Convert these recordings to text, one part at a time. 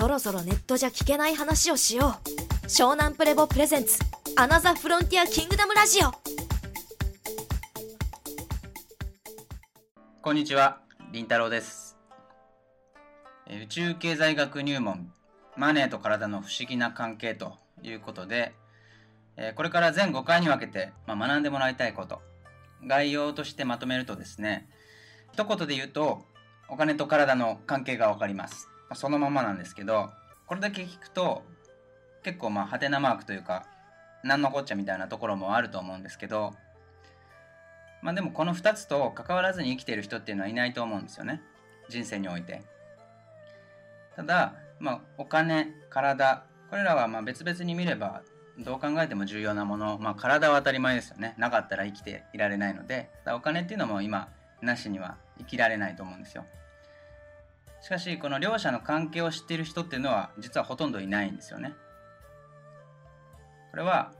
そろそろネットじゃ聞けない話をしよう湘南プレボプレゼンツアナザフロンティアキングダムラジオこんにちは、りんたろうです。え宇宙経済学入門、マネーと体の不思議な関係ということで、えこれから全5回に分けて、まあ、学んでもらいたいこと、概要としてまとめるとですね、一言で言うと、お金と体の関係がわかります。まあそのままなんですけど、これだけ聞くと、結構まあ、ハテナマークというか、なんのこっちゃみたいなところもあると思うんですけど、まあでもこの2つと関わらずに生きてる人っていうのはいないと思うんですよね。人生において。ただ、まあお金、体、これらはま別々に見ればどう考えても重要なもの、まあ体は当たり前ですよね。なかったら生きていられないので、お金っていうのも今なしには生きられないと思うんですよ。しかし、この両者の関係を知っている人っていうのは実はほとんどいないんですよね。これは、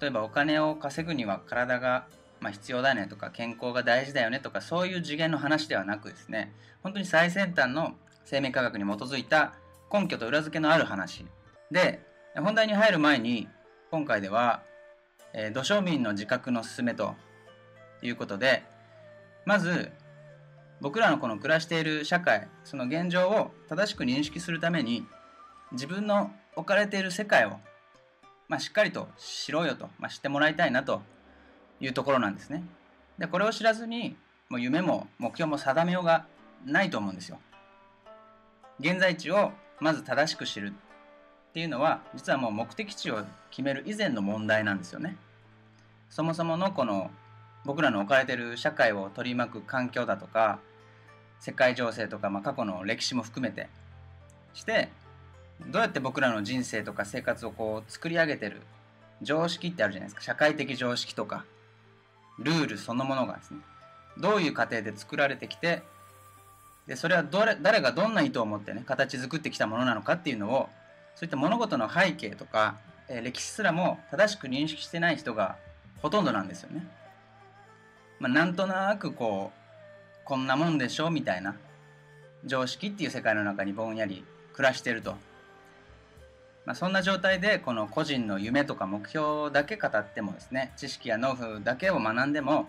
例えばお金を稼ぐには体がまあ、必要だねとか健康が大事だよねとかそういう次元の話ではなくですね本当に最先端の生命科学に基づいた根拠と裏付けのある話で本題に入る前に今回では、えー土庶民の自覚の勧めということでまず僕らのこの暮らしている社会その現状を正しく認識するために自分の置かれている世界を、まあ、しっかりと知ろうよと、まあ、知ってもらいたいなというところなんですね。で、これを知らずに、もう夢も目標も定めようがないと思うんですよ。現在地をまず正しく知るっていうのは、実はもう目的地を決める以前の問題なんですよね。そもそものこの僕らの置かれている社会を取り巻く環境だとか、世界情勢とか、まあ、過去の歴史も含めてして、どうやって僕らの人生とか生活をこう作り上げてる常識ってあるじゃないですか。社会的常識とか、ルールそのものがですね、どういう過程で作られてきて、で、それはどれ誰がどんな意図を持ってね、形作ってきたものなのかっていうのを、そういった物事の背景とか、えー歴史すらも正しく認識してない人がほとんどなんですよね。まあ、なんとなくこう、こんなもんでしょ？みたいな、常識っていう世界の中にぼんやり暮らしてると。まあ、そんな状態でこの個人の夢とか目標だけ語ってもですね知識やノウハウだけを学んでも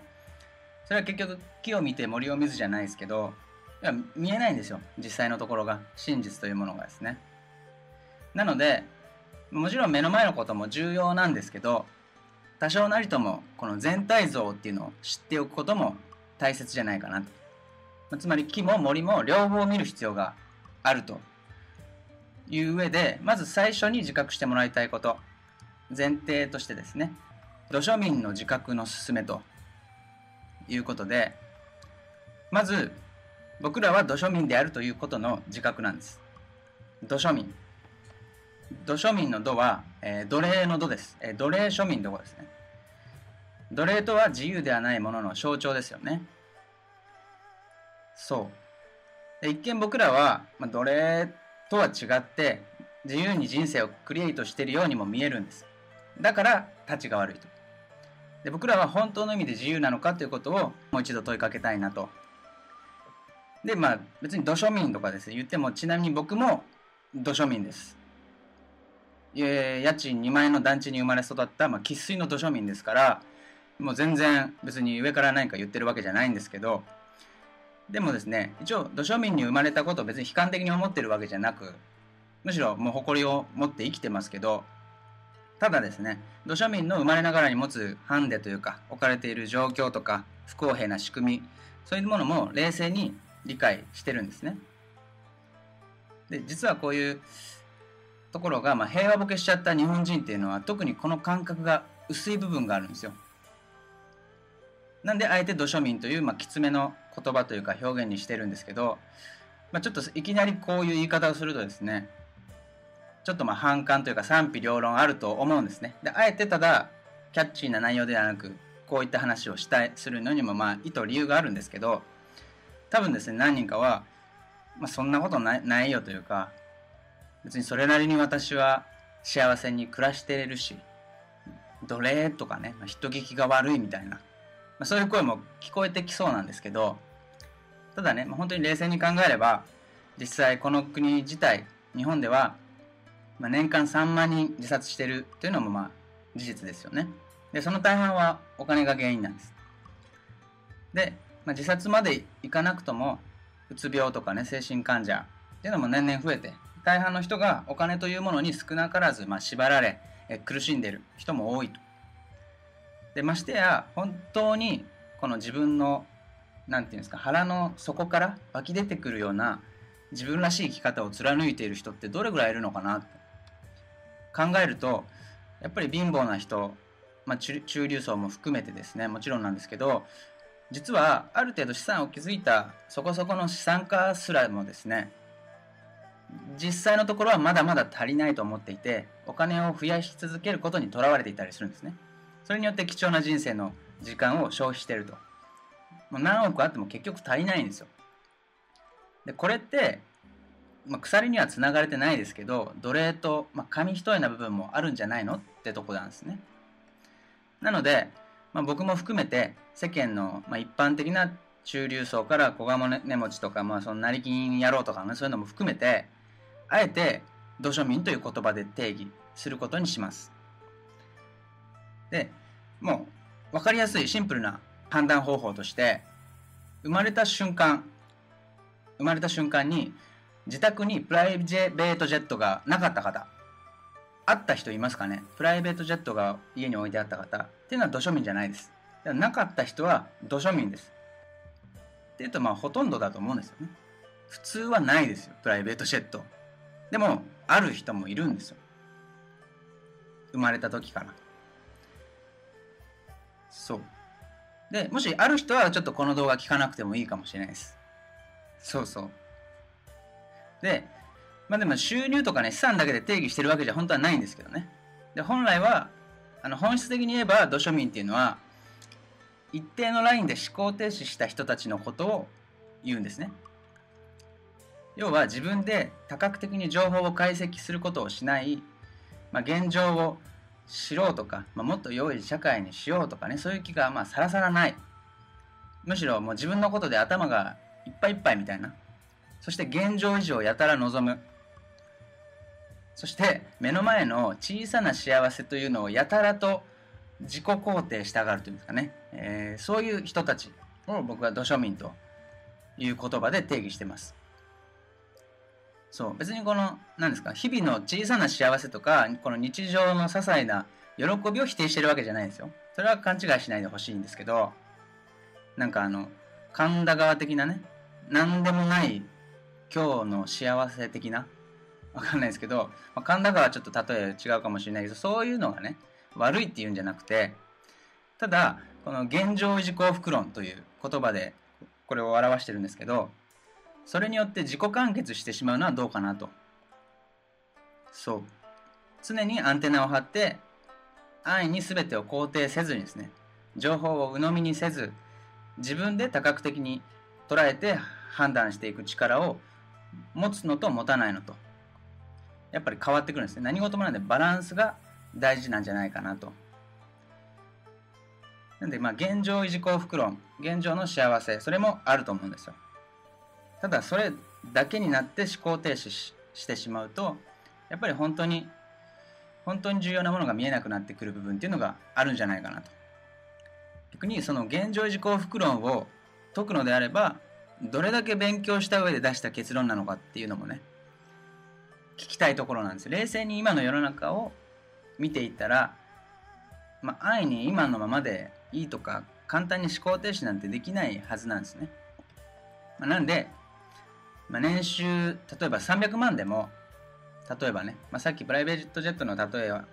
それは結局木を見て森を見ずじゃないですけどいや見えないんですよ。実際のところが真実というものがですね。なのでもちろん目の前のことも重要なんですけど多少なりともこの全体像っていうのを知っておくことも大切じゃないかなと。つまり木も森も両方見る必要があるという上で、まず最初に自覚してもらいたいこと、前提としてですね、土庶民の自覚の勧めということで、まず、僕らは土庶民であるということの自覚なんです。土庶民。土庶民の土は、えー奴隷の土です。えー奴隷庶民の土ですね。奴隷とは自由ではないものの象徴ですよね。そう。で一見僕らは、まあ、奴隷とは違って自由に人生をクリエイトしているようにも見えるんです。だから、立ちが悪いと。で僕らは本当の意味で自由なのかということをもう一度問いかけたいなと。で、まあ別に土庶民とかですね、言ってもちなみに僕も土庶民です。え家賃2万円の団地に生まれ育ったまあ生粋の土庶民ですから、もう全然別に上から何か言ってるわけじゃないんですけど、でもですね、一応土庶民に生まれたことを別に悲観的に思ってるわけじゃなく、むしろもう誇りを持って生きてますけど、ただですね、土庶民の生まれながらに持つハンデというか、置かれている状況とか、不公平な仕組み、そういうものも冷静に理解してるんですね。で、実はこういうところが、まあ、平和ボケしちゃった日本人っていうのは、特にこの感覚が薄い部分があるんですよ。なんで、あえて土庶民という、まあ、きつめの言葉というか表現にしてるんですけど、まあ、ちょっといきなりこういう言い方をするとですね、ちょっとまあ反感というか賛否両論あると思うんですね。で、あえてただ、キャッチーな内容ではなく、こういった話をしたい、するのにもまあ意図理由があるんですけど、多分ですね、何人かは、まあそんなことないよというか、別にそれなりに私は幸せに暮らしているし、奴隷とかね、人聞きが悪いみたいな、ま、そういう声も聞こえてきそうなんですけど、ただね、まあ、本当に冷静に考えれば、実際この国自体、日本ではま、年間3万人自殺してるというのもまあ事実ですよね。でその大半はお金が原因なんです。で、まあ、自殺までいかなくともうつ病とかね精神患者っていうのも年々増えて大半の人がお金というものに少なからずま縛られ苦しんでる人も多いと。でましてや本当にこの自分の何て言うんですか腹の底から湧き出てくるような自分らしい生き方を貫いている人ってどれぐらいいるのかなって。考えるとやっぱり貧乏な人、まあ、中流層も含めてですねもちろんなんですけど実はある程度資産を築いたそこそこの資産家すらもですね実際のところはまだまだ足りないと思っていてお金を増やし続けることにとらわれていたりするんですね。それによって貴重な人生の時間を消費してると。もう何億あっても結局足りないんですよ。でこれって、まあ、鎖にはつながれてないですけど奴隷と、まあ、紙一重な部分もあるんじゃないの？ってとこなんですね。なので、まあ、僕も含めて世間の、まあ、一般的な中流層から小金持ちとか、まあ、その成金野郎とかねそういうのも含めてあえて土庶民という言葉で定義することにします。でもう分かりやすいシンプルな判断方法として生まれた瞬間生まれた瞬間に自宅にプライベートジェットがなかった方あった人いますかね？プライベートジェットが家に置いてあった方。っていうのは土庶民じゃないです。なかった人は土庶民です。っていうとまあほとんどだと思うんですよね。普通はないですよプライベートジェット。でもある人もいるんですよ。生まれた時から。そう。でもしある人はちょっとこの動画聞かなくてもいいかもしれないです。そうそう。でまあでも収入とかね資産だけで定義してるわけじゃ本当はないんですけどね。で本来はあの本質的に言えば土庶民っていうのは一定のラインで思考停止した人たちのことを言うんですね。要は自分で多角的に情報を解析することをしない、まあ、現状を知ろうとか、まあ、もっと良い社会にしようとかねそういう気がまあさらさらない。むしろもう自分のことで頭がいっぱいいっぱいみたいな。そして現状以上やたら望む。そして目の前の小さな幸せというのをやたらと自己肯定したがるというんですかね、えー、そういう人たちを僕は土庶民という言葉で定義してます。そう。別にこの何ですか日々の小さな幸せとかこの日常の些細な喜びを否定してるわけじゃないんですよ。それは勘違いしないでほしいんですけどなんかあの神田川的なね何でもない今日の幸せ的なわかんないですけど、まあ、神田川はちょっと例え違うかもしれないけどそういうのがね悪いっていうんじゃなくてただこの現状維持幸福論という言葉でこれを表してるんですけどそれによって自己完結してしまうのはどうかなと。そう。常にアンテナを張って安易に全てを肯定せずにですね情報を鵜呑みにせず自分で多角的に捉えて判断していく力を持つのと持たないのと。やっぱり変わってくるんですね。何事もなんでバランスが大事なんじゃないかなと。なんでまあ現状維持幸福論現状の幸せそれもあると思うんですよ。ただそれだけになって思考停止してしまうとやっぱり本当に本当に重要なものが見えなくなってくる部分っていうのがあるんじゃないかなと。逆にその現状維持幸福論を解くのであればどれだけ勉強した上で出した結論なのかっていうのもね聞きたいところなんです冷静に今の世の中を見ていったら、まあ、安易に今のままでいいとか簡単に思考停止なんてできないはずなんですね、まあ、なんでまあ、年収、例えば300万でも、例えばね、まあ、さっきプライベートジェットの例えは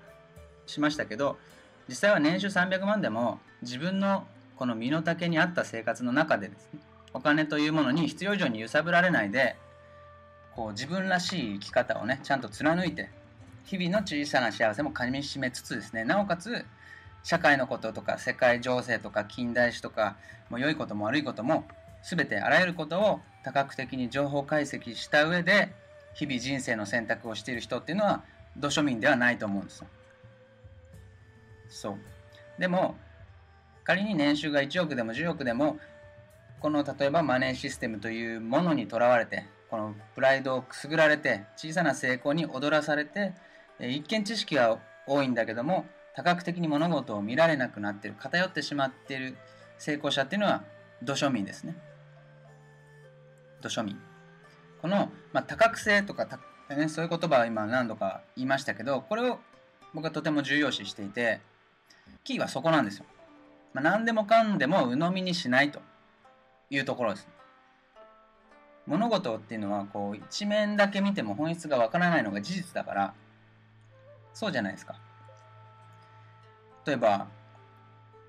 しましたけど、実際は年収300万でも自分のこの身の丈に合った生活の中でですね、お金というものに必要以上に揺さぶられないで、こう自分らしい生き方をね、ちゃんと貫いて、日々の小さな幸せもかみしめつつですね、なおかつ、社会のこととか世界情勢とか近代史とか、もう良いことも悪いことも全てあらゆることを多角的に情報解析した上で日々人生の選択をしている人っていうのは土庶民ではないと思うんですよ。そう。でも仮に年収が1億でも10億でもこの例えばマネーシステムというものにとらわれてこのプライドをくすぐられて小さな成功に踊らされて一見知識は多いんだけども多角的に物事を見られなくなってる偏ってしまっている成功者っていうのは土庶民ですね土庶民。この、まあ、多角性とかた、ね、そういう言葉を今何度か言いましたけどこれを僕はとても重要視していてキーはそこなんですよ、まあ、何でもかんでも鵜呑みにしないというところです。物事っていうのはこう一面だけ見ても本質がわからないのが事実だからそうじゃないですか。例えば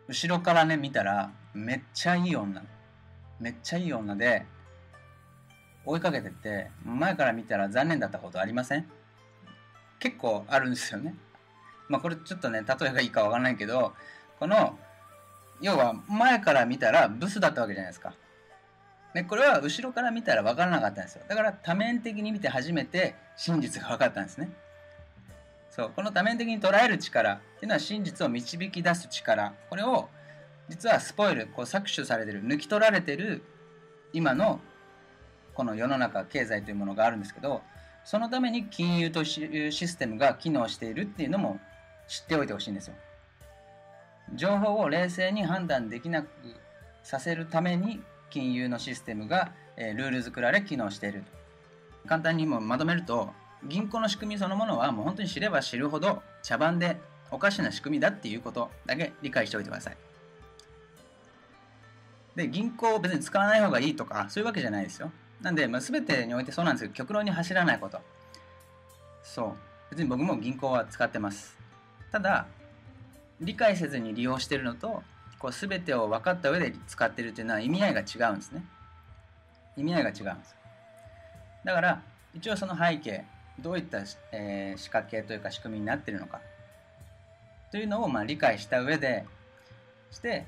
後ろからね見たらめっちゃいい女めっちゃいい女で追いかけてって前から見たら残念だったことありません？結構あるんですよね。まあこれちょっとね例えがいいかわからないけどこの要は前から見たらブスだったわけじゃないですか。でこれは後ろから見たら分からなかったんですよ。だから多面的に見て初めて真実が分かったんですね。そうこの多面的に捉える力っていうのは真実を導き出す力。これを実はスポイルこう搾取されてる抜き取られてる今のこの世の中経済というものがあるんですけどそのために金融というシステムが機能しているっていうのも知っておいてほしいんですよ。情報を冷静に判断できなくさせるために金融のシステムが、えルール作られ機能していると。簡単にもまとめると銀行の仕組みそのものはもう本当に知れば知るほど茶番でおかしな仕組みだっていうことだけ理解しておいてください。で銀行を別に使わない方がいいとかそういうわけじゃないですよ。なんで、まあ、全てにおいてそうなんですけど極論に走らないこと。そう。別に僕も銀行は使ってます。ただ理解せずに利用してるのとこう全てを分かった上で使ってるっていうのは意味合いが違うんですね。意味合いが違うんです。だから一応その背景どういった、えー、仕掛けというか仕組みになってるのか。というのをまあ理解した上でして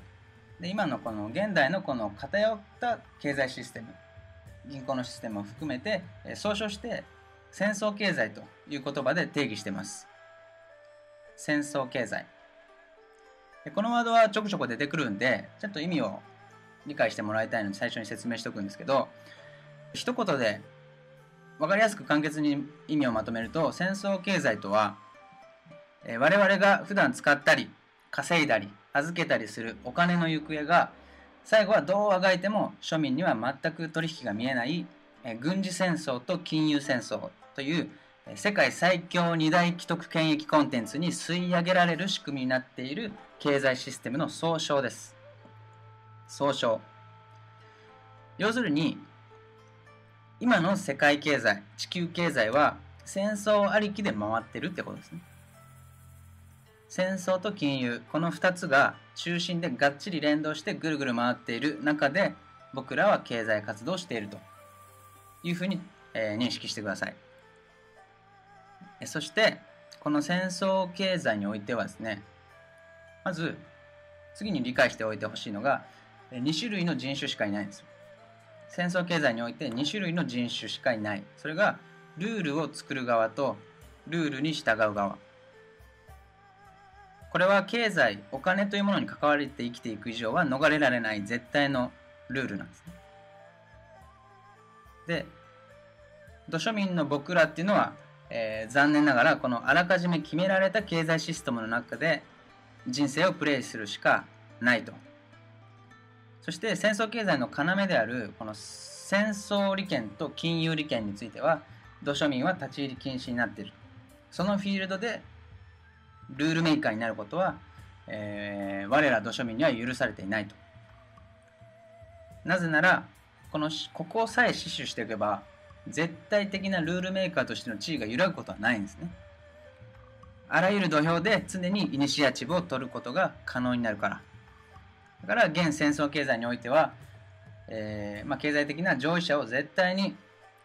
で今のこの現代のこの偏った経済システム。銀行のシステムを含めて、え、総称して戦争経済という言葉で定義しています。戦争経済。このワードはちょくちょく出てくるんでちょっと意味を理解してもらいたいので最初に説明しておくんですけど一言で分かりやすく簡潔に意味をまとめると戦争経済とは、え我々が普段使ったり稼いだり預けたりするお金の行方が最後はどうあがいても庶民には全く取引が見えない、軍事戦争と金融戦争という世界最強二大既得権益コンテンツに吸い上げられる仕組みになっている経済システムの総称です。総称。要するに今の世界経済、地球経済は戦争ありきで回ってるってことですね。戦争と金融、この2つが中心でがっちり連動してぐるぐる回っている中で僕らは経済活動しているというふうに、えー、認識してください。そしてこの戦争経済においてはですね、まず次に理解しておいてほしいのが2種類の人種しかいないんですよ。戦争経済において2種類の人種しかいないそれがルールを作る側とルールに従う側これは経済お金というものに関われて生きていく以上は逃れられない絶対のルールなんですね。で土庶民の僕らっていうのは、えー、残念ながらこのあらかじめ決められた経済システムの中で人生をプレイするしかないと。そして戦争経済の要であるこの戦争利権と金融利権については土庶民は立ち入り禁止になっている。そのフィールドでルールメーカーになることは、えー、我ら土庶民には許されていないと。なぜならこのここさえ死守しておけば絶対的なルールメーカーとしての地位が揺らぐことはないんですね。あらゆる土俵で常にイニシアチブを取ることが可能になるから。だから現戦争経済においては、えー、まあ、経済的な上位者を絶対に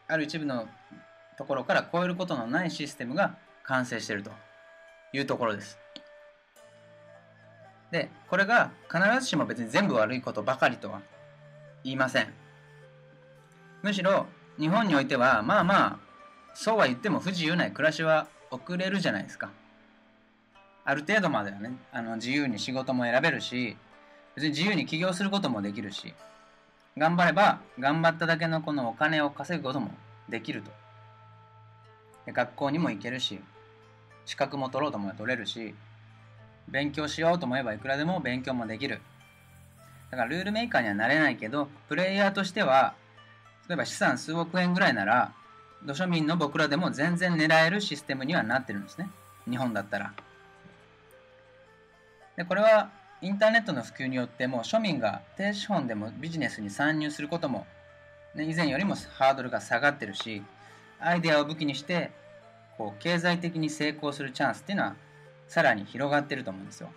ある一部のところから超えることのないシステムが完成していると。いうところです。で、これが必ずしも別に全部悪いことばかりとは言いません。むしろ日本においてはまあまあそうは言っても不自由ない暮らしは送れるじゃないですか。ある程度まではねあの自由に仕事も選べるし別に自由に起業することもできるし、頑張れば頑張っただけのこのお金を稼ぐこともできると。で学校にも行けるし、資格も取ろうと思えば取れるし勉強しようと思えばいくらでも勉強もできる。だからルールメーカーにはなれないけどプレイヤーとしては例えば資産数億円ぐらいなら土庶民の僕らでも全然狙えるシステムにはなってるんですね。日本だったら。でこれはインターネットの普及によっても庶民が低資本でもビジネスに参入することも、ね、以前よりもハードルが下がってるしアイデアを武器にしてこう経済的に成功するチャンスっていうのはさらに広がってると思うんですよ。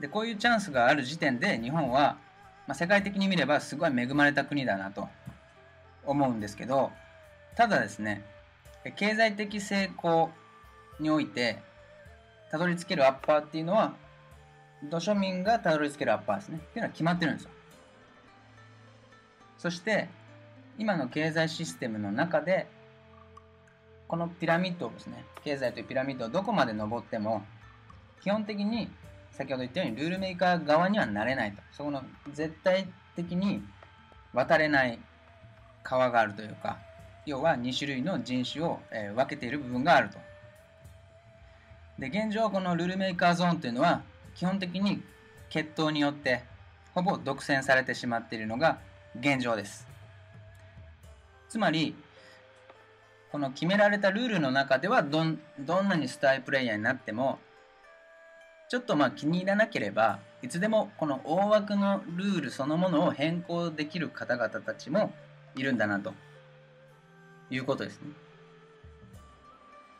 でこういうチャンスがある時点で日本は、まあ、世界的に見ればすごい恵まれた国だなと思うんですけどただですね経済的成功においてたどり着けるアッパーっていうのは土庶民がたどり着けるアッパーですね。っていうのは決まってるんですよ。そして今の経済システムの中でこのピラミッドをですね経済というピラミッドをどこまで登っても基本的に先ほど言ったようにルールメーカー側にはなれないと。そこの絶対的に渡れない川があるというか要は2種類の人種を、え分けている部分があると。で現状このルールメーカーゾーンというのは基本的に血統によってほぼ独占されてしまっているのが現状です。つまりこの決められたルールの中ではどんなにスタイプレイヤーになってもちょっとまあ気に入らなければいつでもこの大枠のルールそのものを変更できる方々たちもいるんだなということですね。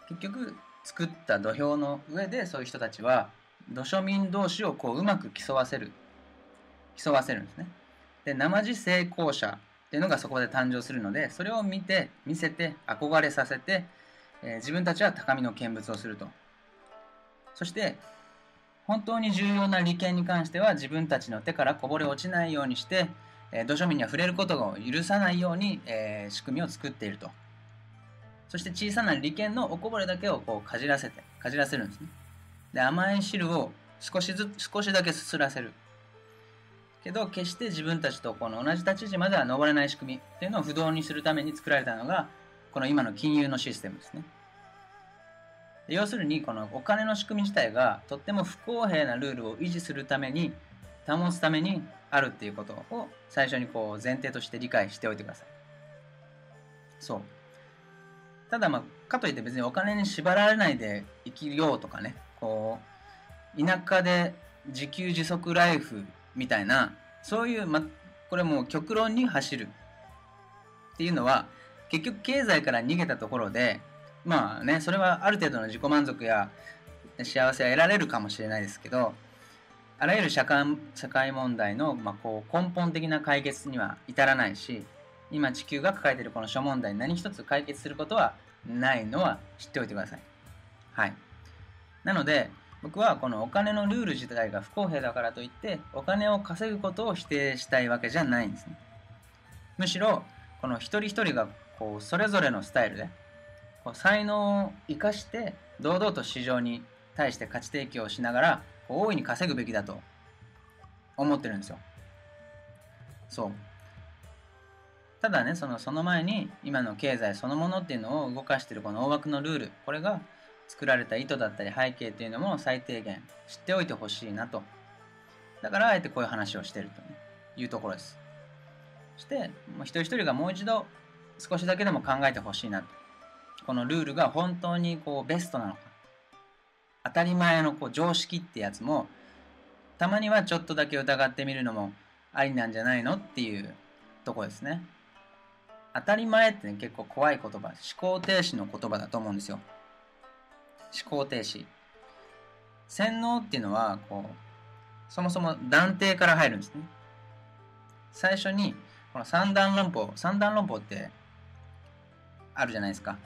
結局作った土俵の上でそういう人たちは土庶民同士をこううまく競わせる競わせるんですね。で生地成功者っていうのがそこで誕生するのでそれを見て見せて憧れさせて、えー、自分たちは高みの見物をすると。そして本当に重要な利権に関しては自分たちの手からこぼれ落ちないようにして、えー、土庶民には触れることを許さないように、えー、仕組みを作っていると。そして小さな利権のおこぼれだけをこうかじらせてかじらせるんですね。で甘い汁を少しずつ少しだけすすらせる。けど決して自分たちとこの同じ立ち位置までは登れない仕組みっていうのを不動にするために作られたのがこの今の金融のシステムですね。要するにこのお金の仕組み自体がとっても不公平なルールを維持するために保つためにあるっていうことを最初にこう前提として理解しておいてください。そう。ただまあかといって別にお金に縛られないで生きようとかねこう田舎で自給自足ライフみたいなそういう、ま、これも極論に走るっていうのは結局経済から逃げたところでまあねそれはある程度の自己満足や幸せは得られるかもしれないですけどあらゆる社会社会問題の、まあ、こう根本的な解決には至らないし今地球が抱えているこの諸問題何一つ解決することはないのは知っておいてください。はい。なので僕はこのお金のルール自体が不公平だからといってお金を稼ぐことを否定したいわけじゃないんですね。むしろこの一人一人がこうそれぞれのスタイルでこう才能を生かして堂々と市場に対して価値提供をしながら大いに稼ぐべきだと思ってるんですよ。そう。ただね、そのその前に今の経済そのものっていうのを動かしているこの大枠のルール、これが作られた意図だったり背景というのも最低限知っておいてほしいなと。だからあえてこういう話をしてると、ね、いうところです。そして、一人一人がもう一度少しだけでも考えてほしいなと。このルールが本当にこうベストなのか。当たり前のこう常識ってやつも、たまにはちょっとだけ疑ってみるのもありなんじゃないのっていうとこですね。当たり前って、ね、結構怖い言葉、思考停止の言葉だと思うんですよ。思考停止。洗脳っていうのは、こう、そもそも断定から入るんですね。最初に、この三段論法、三段論法ってあるじゃないですか。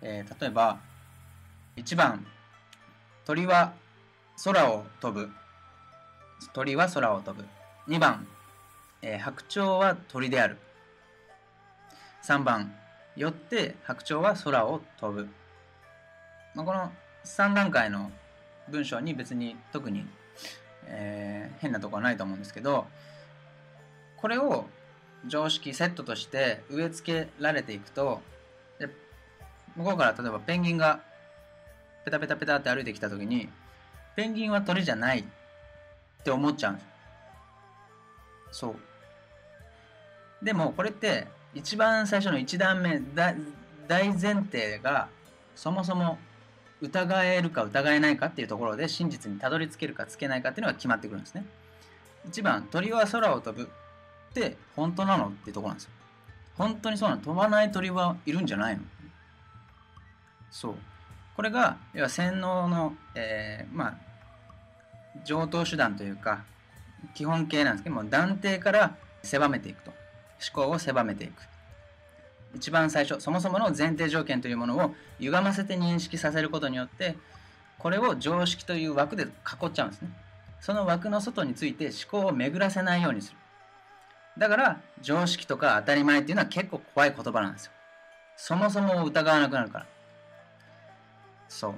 えー、例えば、1番、鳥は空を飛ぶ。鳥は空を飛ぶ。2番、えー、白鳥は鳥である。3番、よって白鳥は空を飛ぶ。まあ、この3段階の文章に別に特に、えー、変なとこはないと思うんですけどこれを常識セットとして植え付けられていくと向こうから例えばペンギンがペタペタペタって歩いてきた時にペンギンは鳥じゃないって思っちゃうんです。そう。でもこれって一番最初の1段目大前提がそもそも疑えるか疑えないかっていうところで真実にたどり着けるかつけないかっていうのが決まってくるんですね。1番鳥は空を飛ぶって本当なのっていうところなんですよ。本当にそうなの？飛ばない鳥はいるんじゃないの？そう。これが要は洗脳の、えー、まあ上等手段というか基本形なんですけども断定から狭めていくと。思考を狭めていく。一番最初そもそもの前提条件というものを歪ませて認識させることによってこれを常識という枠で囲っちゃうんですね。その枠の外について思考を巡らせないようにする。だから常識とか当たり前っていうのは結構怖い言葉なんですよ。そもそも疑わなくなるから。そう。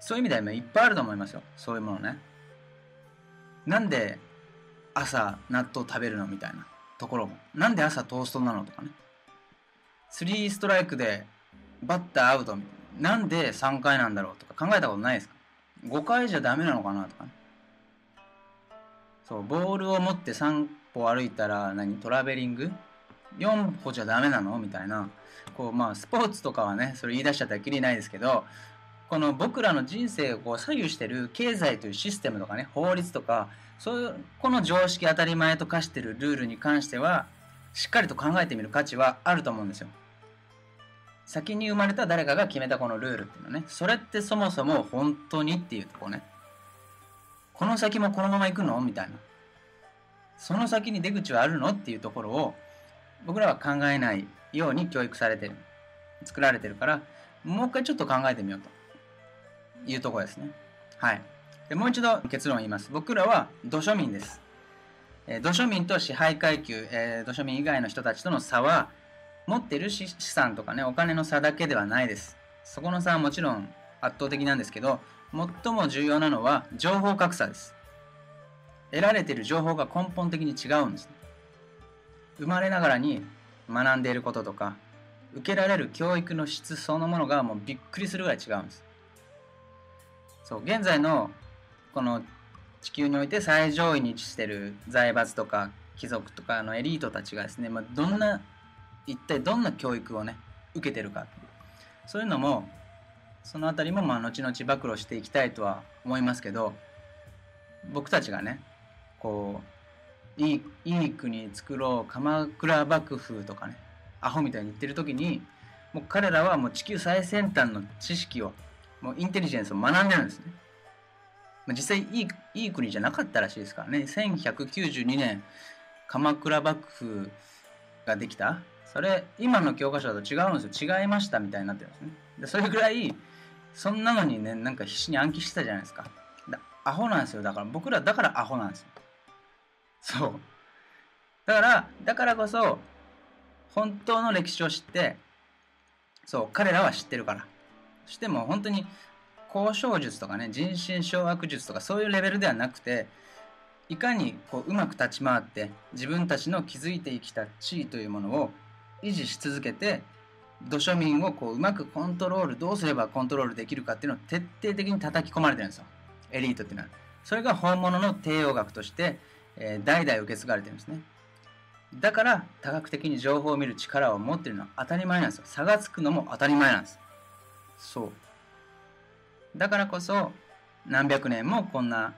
そういう意味ではいっぱいあると思いますよ。そういうものね。なんで朝納豆食べるのみたいな。ところも。なんで朝トーストなのとかね。3ストライクでバッターアウトみたいな。なんで3回なんだろうとか。考えたことないですか。5回じゃダメなのかなとかね。そうボールを持って3歩歩いたら何トラベリング？4歩じゃダメなの？みたいな。こうまあスポーツとかはねそれ言い出しちゃったらきりないですけどこの僕らの人生をこう左右してる経済というシステムとかね法律とかそういうこの常識当たり前と化してるルールに関してはしっかりと考えてみる価値はあると思うんですよ。先に生まれた誰かが決めたこのルールっていうのね。それってそもそも本当にっていうとこね。この先もこのまま行くのみたいな。その先に出口はあるのっていうところを僕らは考えないように教育されてる。作られてるからもう一回ちょっと考えてみようと。いうところですね。はい。でもう一度結論を言います。僕らは土庶民です。えー、土庶民と支配階級、えー、土庶民以外の人たちとの差は、持ってる資産とかね、お金の差だけではないです。そこの差はもちろん圧倒的なんですけど、最も重要なのは情報格差です。得られている情報が根本的に違うんです、ね。生まれながらに学んでいることとか、受けられる教育の質そのものがもうびっくりするぐらい違うんです。そう現在のこの地球において最上位に位置してる財閥とか貴族とかのエリートたちがですね、まあ、どんな一体どんな教育をね受けてるか。そういうのもその辺りもまあ後々暴露していきたいとは思いますけど僕たちがねこういいいい国作ろう鎌倉幕府とかねアホみたいに言ってる時にもう彼らはもう地球最先端の知識をもうインテリジェンスを学んでるんですね。まあ、実際いいいい国じゃなかったらしいですからね。1192年、鎌倉幕府ができた。それ、今の教科書だと違うんですよ。違いましたみたいになってるんですね。でそれぐらい、そんなのにね、なんか必死に暗記してたじゃないですか。アホなんですよ。だから僕らだからアホなんですよ。そう。だから、だからこそ、本当の歴史を知って、そう、彼らは知ってるから。しても本当に交渉術とかね人心掌握術とかそういうレベルではなくていかにこううまく立ち回って自分たちの築いてきた地位というものを維持し続けて土庶民をこううまくコントロールどうすればコントロールできるかっていうのを徹底的に叩き込まれてるんですよ。エリートっていうのは。それが本物の帝王学として、えー、代々受け継がれてるんですね。だから多角的に情報を見る力を持ってるのは当たり前なんですよ。差がつくのも当たり前なんです。そう。だからこそ何百年もこんな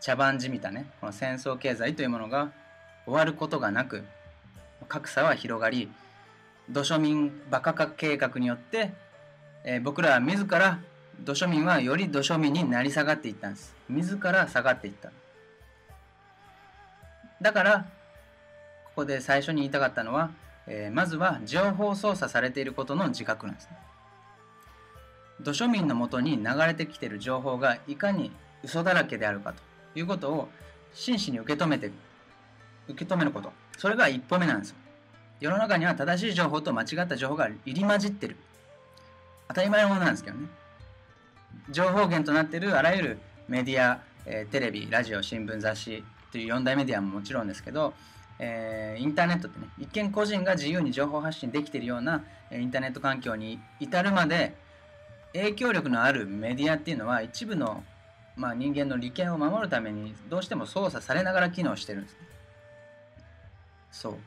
茶番じみたねこの戦争経済というものが終わることがなく格差は広がり土庶民バカ化計画によって、えー、僕らは自ら土庶民はより土庶民になり下がっていったんです。自ら下がっていった。だからここで最初に言いたかったのは、えー、まずは情報操作されていることの自覚なんですね。土庶民のもとに流れてきている情報がいかに嘘だらけであるかということを真摯に受け止めて受け止めること。それが一歩目なんですよ。世の中には正しい情報と間違った情報が入り混じってる。当たり前のものなんですけどね。情報源となっているあらゆるメディア、えー、テレビラジオ新聞雑誌という4大メディアももちろんですけど、えー、インターネットってね一見個人が自由に情報発信できているような、えー、インターネット環境に至るまで影響力のあるメディアっていうのは一部の、まあ、人間の利権を守るためにどうしても操作されながら機能してるんですね。そう。だか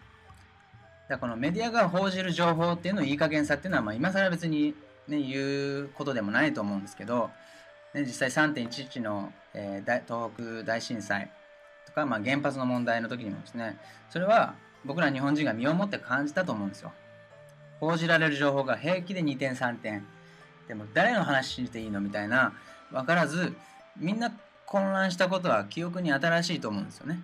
らこのメディアが報じる情報っていうのいい加減さっていうのは、まあ、今更別に、ね、言うことでもないと思うんですけど、ね、実際3.11の、えー、東北大震災とか、まあ、原発の問題の時にもですねそれは僕ら日本人が身をもって感じたと思うんですよ。報じられる情報が平気で2点3点でも誰の話信じていいのみたいな分からずみんな混乱したことは記憶に新しいと思うんですよね。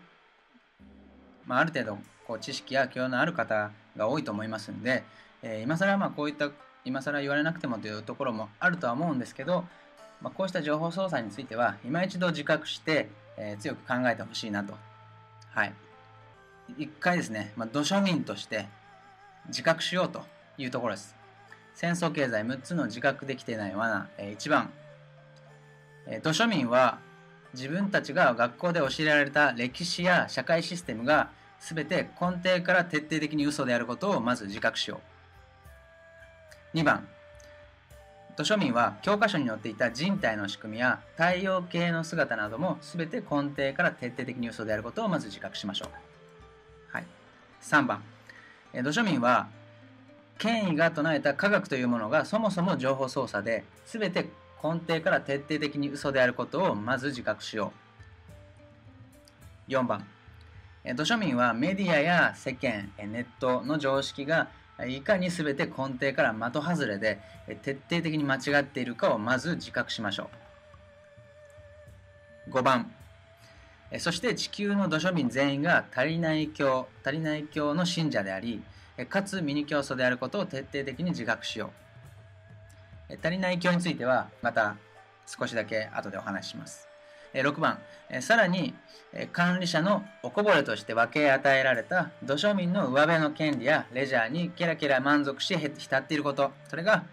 まあ、ある程度こう知識や教養のある方が多いと思いますんで、えー、今更まあこういった今更言われなくてもというところもあるとは思うんですけど、まあ、こうした情報操作については今一度自覚して、えー、強く考えてほしいなと。はい。一回ですね、まあ、土庶民として自覚しようというところです。戦争経済6つの自覚できてない罠、えー、1番、えー、土庶民は自分たちが学校で教えられた歴史や社会システムが全て根底から徹底的に嘘であることをまず自覚しよう。2番、土庶民は教科書に載っていた人体の仕組みや太陽系の姿なども全て根底から徹底的に嘘であることをまず自覚しましょう。はい、3番、土庶民は権威が唱えた科学というものがそもそも情報操作で全て根底から徹底的に嘘であることをまず自覚しよう。4番。土庶民はメディアや世間ネットの常識がいかに全て根底から的外れで徹底的に間違っているかをまず自覚しましょう。5番。そして地球の土庶民全員が足りない教足りない教の信者でありかつミニ教祖であることを徹底的に自覚しよう。足りない教についてはまた少しだけ後でお話しします。6番、さらに管理者のおこぼれとして分け与えられた土庶民の上辺の権利やレジャーにケラケラ満足し浸っていること、それが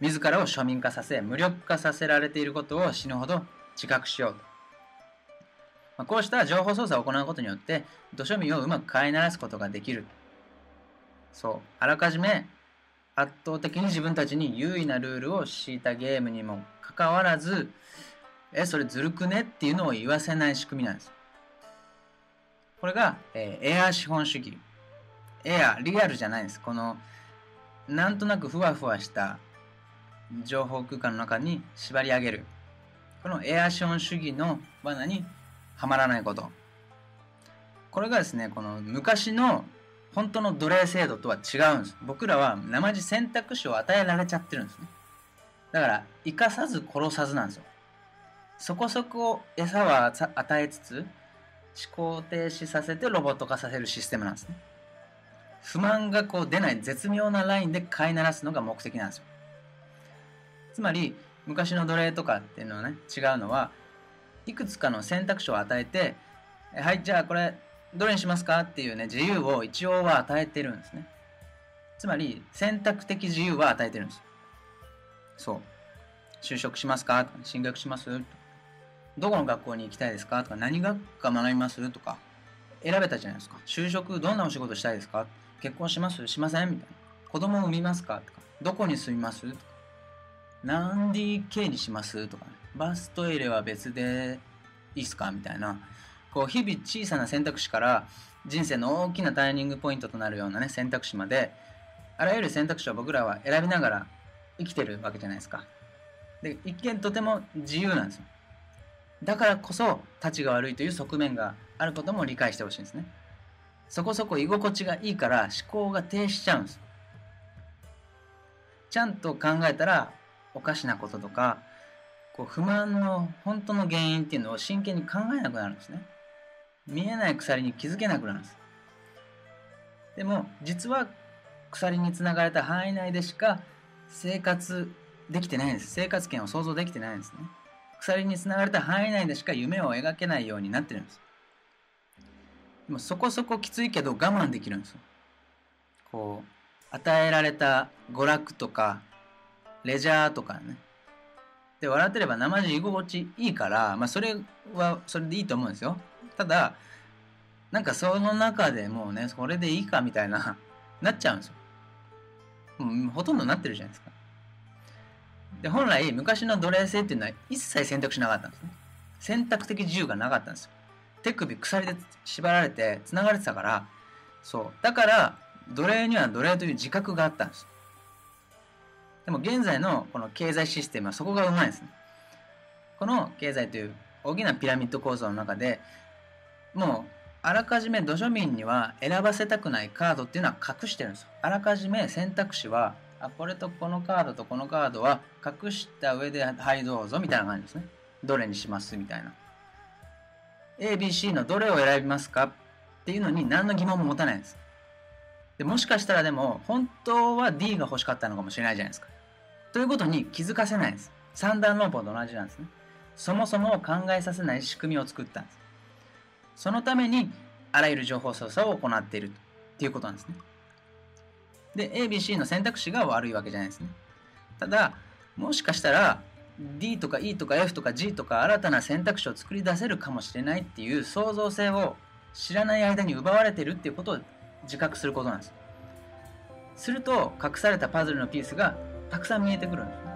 自らを庶民化させ無力化させられていることを死ぬほど自覚しようこうした情報操作を行うことによって土庶民をうまく飼いならすことができるそう。あらかじめ圧倒的に自分たちに優位なルールを敷いたゲームにもかかわらずえそれずるくねっていうのを言わせない仕組みなんです。これが、えー、エア資本主義。エアリアルじゃないです。このなんとなくふわふわした情報空間の中に縛り上げる。このエア資本主義の罠にはまらないこと。これがですねこの昔の本当の奴隷制度とは違うんです。僕らは生地選択肢を与えられちゃってるんですね。だから、生かさず殺さずなんですよ。そこそこ餌は与えつつ、思考停止させてロボット化させるシステムなんですね。不満がこう出ない絶妙なラインで飼いならすのが目的なんですよ。つまり、昔の奴隷とかっていうのはね、違うのは、いくつかの選択肢を与えて、はい、じゃあこれどれにしますかっていうね、自由を一応は与えてるんですね。つまり、選択的自由は与えてるんです。そう。就職しますか？進学します？どこの学校に行きたいですか？とか、何学科学びます？とか、選べたじゃないですか。就職、どんなお仕事したいですか？結婚します？しません？みたいな。子供を産みますか？とか、どこに住みます？とか、何 DK にします？とか、ね、バストイレは別でいいっすか？みたいな。こう日々小さな選択肢から人生の大きなターニングポイントとなるようなね選択肢まであらゆる選択肢を僕らは選びながら生きてるわけじゃないですか。で一見とても自由なんですよ。だからこそ立ちが悪いという側面があることも理解してほしいんですね。そこそこ居心地がいいから思考が停止しちゃうんですちゃんと考えたらおかしなこととかこう不満の本当の原因っていうのを真剣に考えなくなるんですね。見えない鎖に気づけなくなるんです。でも実は鎖につながれた範囲内でしか生活できてないんです。生活圏を想像できてないんですね。鎖につながれた範囲内でしか夢を描けないようになってるんです。でもそこそこきついけど我慢できるんです。よこう与えられた娯楽とかレジャーとかね。で笑ってれば生地居心地いいからまあそれはそれでいいと思うんですよ。ただ、なんかその中でもうね、それでいいかみたいな、なっちゃうんですよ。もうほとんどなってるじゃないですか。で本来昔の奴隷制っていうのは一切選択しなかったんですね。選択的自由がなかったんですよ。手首鎖で縛られて繋がれてたからそう。だから奴隷には奴隷という自覚があったんですでも現在のこの経済システムはそこがうまいんですね。この経済という大きなピラミッド構造の中でもうあらかじめ土庶民には選ばせたくないカードっていうのは隠してるんですよ。あらかじめ選択肢はあこれとこのカードとこのカードは隠した上ではいどうぞみたいな感じですね。どれにしますみたいな。ABC のどれを選びますかっていうのに何の疑問も持たないんです。でもしかしたらでも本当は D が欲しかったのかもしれないじゃないですか。ということに気づかせないんです。三段論法と同じなんですね。そもそも考えさせない仕組みを作ったんです。そのためにあらゆる情報操作を行っているっていうことなんですね。で ABC の選択肢が悪いわけじゃないですね。ただもしかしたら D とか E とか F とか G とか新たな選択肢を作り出せるかもしれないっていう創造性を知らない間に奪われてるっていうことを自覚することなんです。すると隠されたパズルのピースがたくさん見えてくるんです。